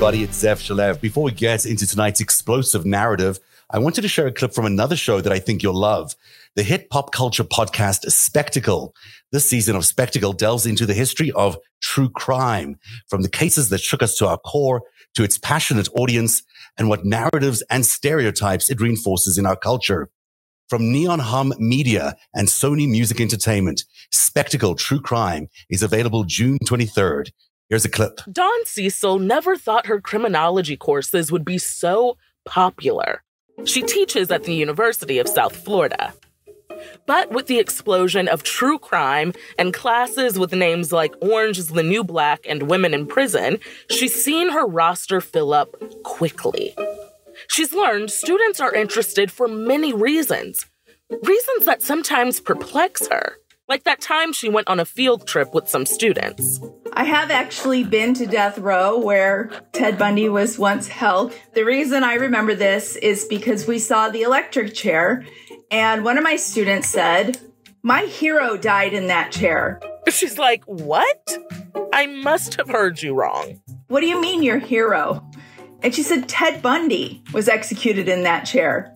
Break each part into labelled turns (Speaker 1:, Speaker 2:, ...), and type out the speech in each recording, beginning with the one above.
Speaker 1: everybody. It's Zev Shalev. Before we get into tonight's explosive narrative, I wanted to share a clip from another show that I think you'll love. The hit pop culture podcast Spectacle. This season of Spectacle delves into the history of true crime, from the cases that shook us to our core to its passionate audience and what narratives and stereotypes it reinforces in our culture. From Neon Hum Media and Sony Music Entertainment, Spectacle True Crime is available June 23rd. Here's a clip.
Speaker 2: Dawn Cecil never thought her criminology courses would be so popular. She teaches at the University of South Florida. But with the explosion of true crime and classes with names like Orange is the New Black and Women in Prison, she's seen her roster fill up quickly. She's learned students are interested for many reasons, reasons that sometimes perplex her, like that time she went on a field trip with some students.
Speaker 3: I have actually been to death row where Ted Bundy was once held. The reason I remember this is because we saw the electric chair, and one of my students said, My hero died in that chair.
Speaker 2: She's like, What? I must have heard you wrong.
Speaker 3: What do you mean, your hero? And she said, Ted Bundy was executed in that chair.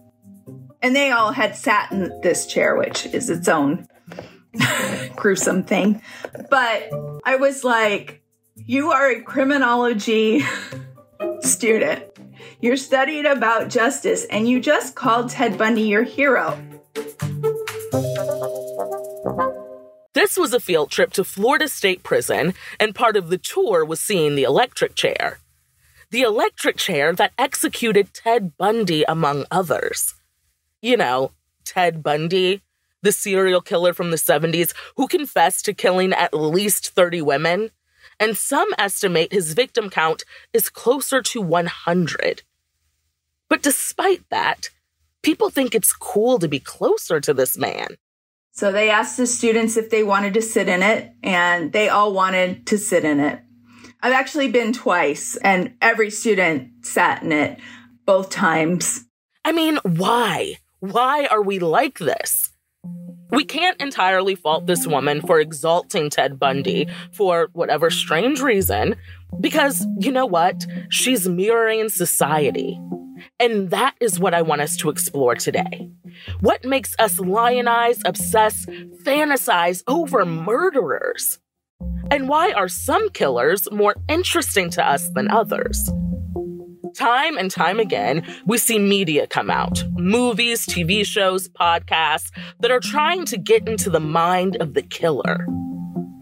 Speaker 3: And they all had sat in this chair, which is its own gruesome thing. But I was like, you are a criminology student. You're studying about justice, and you just called Ted Bundy your hero.
Speaker 2: This was a field trip to Florida State Prison, and part of the tour was seeing the electric chair. The electric chair that executed Ted Bundy, among others. You know, Ted Bundy, the serial killer from the 70s who confessed to killing at least 30 women. And some estimate his victim count is closer to 100. But despite that, people think it's cool to be closer to this man.
Speaker 3: So they asked the students if they wanted to sit in it, and they all wanted to sit in it. I've actually been twice, and every student sat in it both times.
Speaker 2: I mean, why? Why are we like this? We can't entirely fault this woman for exalting Ted Bundy for whatever strange reason, because you know what? She's mirroring society. And that is what I want us to explore today. What makes us lionize, obsess, fantasize over murderers? And why are some killers more interesting to us than others? Time and time again, we see media come out movies, TV shows, podcasts that are trying to get into the mind of the killer.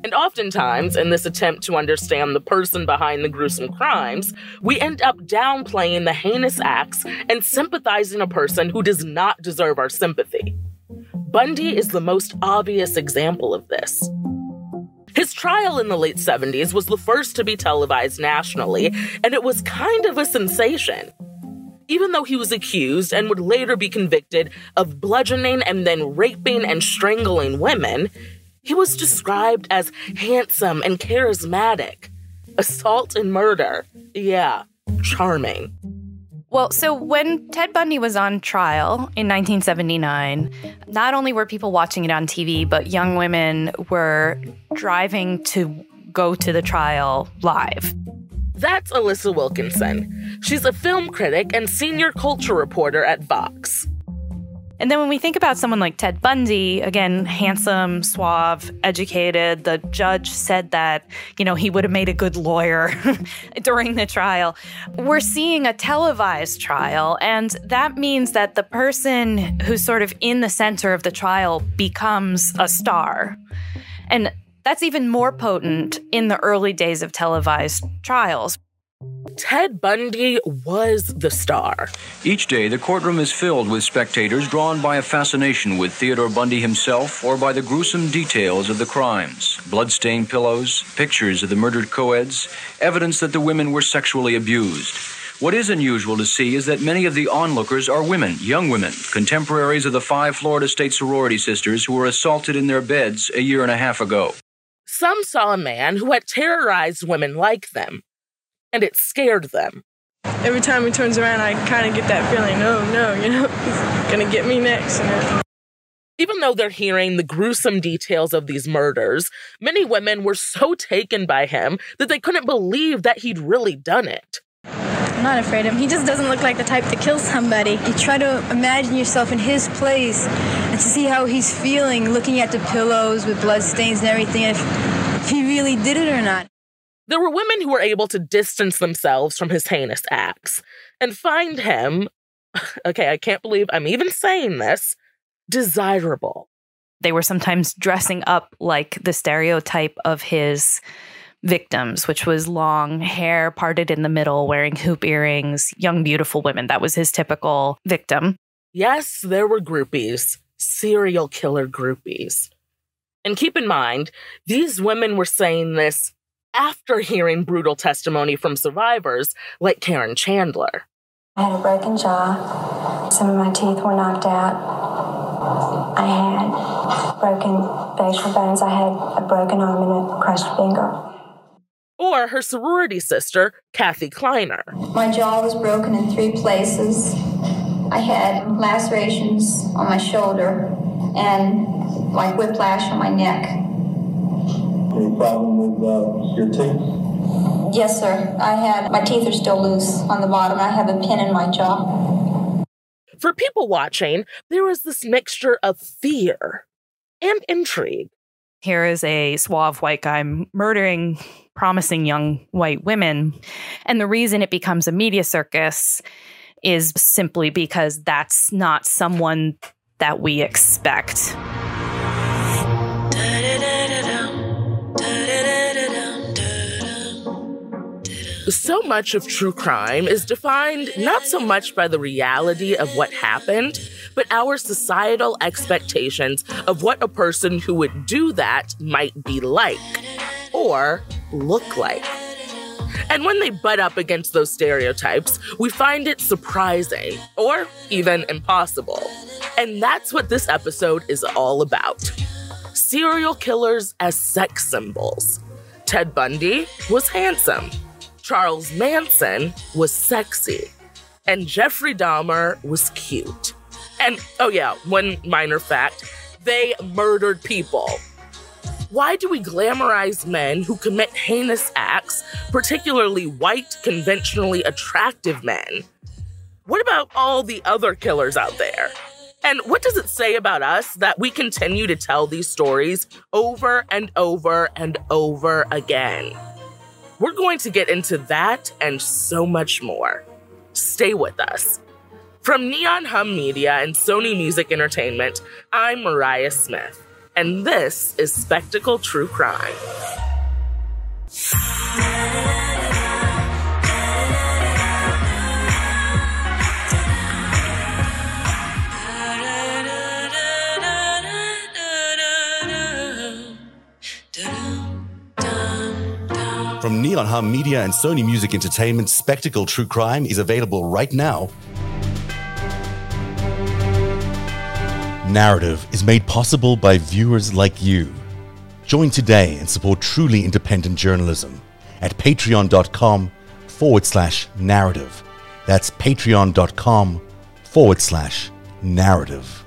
Speaker 2: And oftentimes, in this attempt to understand the person behind the gruesome crimes, we end up downplaying the heinous acts and sympathizing a person who does not deserve our sympathy. Bundy is the most obvious example of this. His trial in the late 70s was the first to be televised nationally, and it was kind of a sensation. Even though he was accused and would later be convicted of bludgeoning and then raping and strangling women, he was described as handsome and charismatic. Assault and murder. Yeah, charming.
Speaker 4: Well, so when Ted Bundy was on trial in 1979, not only were people watching it on TV, but young women were driving to go to the trial live.
Speaker 2: That's Alissa Wilkinson. She's a film critic and senior culture reporter at Vox.
Speaker 4: And then when we think about someone like Ted Bundy, again, handsome, suave, educated, the judge said that, you know, he would have made a good lawyer during the trial. We're seeing a televised trial, and that means that the person who's sort of in the center of the trial becomes a star. And that's even more potent in the early days of televised trials.
Speaker 2: Ted Bundy was the star.
Speaker 5: Each day, the courtroom is filled with spectators drawn by a fascination with Theodore Bundy himself or by the gruesome details of the crimes bloodstained pillows, pictures of the murdered co-eds, evidence that the women were sexually abused. What is unusual to see is that many of the onlookers are women, young women, contemporaries of the five Florida State sorority sisters who were assaulted in their beds a year and a half ago.
Speaker 2: Some saw a man who had terrorized women like them and it scared them.
Speaker 6: Every time he turns around, I kind of get that feeling, oh no, you know, he's gonna get me next. You know?
Speaker 2: Even though they're hearing the gruesome details of these murders, many women were so taken by him that they couldn't believe that he'd really done it.
Speaker 7: I'm not afraid of him. He just doesn't look like the type to kill somebody. You try to imagine yourself in his place and to see how he's feeling looking at the pillows with blood stains and everything, if, if he really did it or not.
Speaker 2: There were women who were able to distance themselves from his heinous acts and find him, okay, I can't believe I'm even saying this, desirable.
Speaker 4: They were sometimes dressing up like the stereotype of his victims, which was long hair parted in the middle, wearing hoop earrings, young, beautiful women. That was his typical victim.
Speaker 2: Yes, there were groupies, serial killer groupies. And keep in mind, these women were saying this after hearing brutal testimony from survivors like Karen Chandler.
Speaker 8: I had a broken jaw. Some of my teeth were knocked out. I had broken facial bones. I had a broken arm and a crushed finger.
Speaker 2: Or her sorority sister, Kathy Kleiner.
Speaker 8: My jaw was broken in three places. I had lacerations on my shoulder and like whiplash on my neck.
Speaker 9: Any problem with uh, your teeth?
Speaker 8: Yes, sir. I had my teeth are still loose on the bottom. I have a pin in my jaw.
Speaker 2: For people watching, there was this mixture of fear and intrigue.
Speaker 4: Here is a suave white guy murdering promising young white women. And the reason it becomes a media circus is simply because that's not someone that we expect.
Speaker 2: So much of true crime is defined not so much by the reality of what happened, but our societal expectations of what a person who would do that might be like or look like. And when they butt up against those stereotypes, we find it surprising or even impossible. And that's what this episode is all about serial killers as sex symbols. Ted Bundy was handsome, Charles Manson was sexy, and Jeffrey Dahmer was cute. And oh, yeah, one minor fact they murdered people. Why do we glamorize men who commit heinous acts, particularly white, conventionally attractive men? What about all the other killers out there? And what does it say about us that we continue to tell these stories over and over and over again? We're going to get into that and so much more. Stay with us. From Neon Hum Media and Sony Music Entertainment, I'm Mariah Smith and this is Spectacle True Crime.
Speaker 1: From Neon Hum Media and Sony Music Entertainment, Spectacle True Crime is available right now narrative is made possible by viewers like you. Join today and support truly independent journalism at patreon.com forward slash narrative. That's patreon.com forward slash narrative.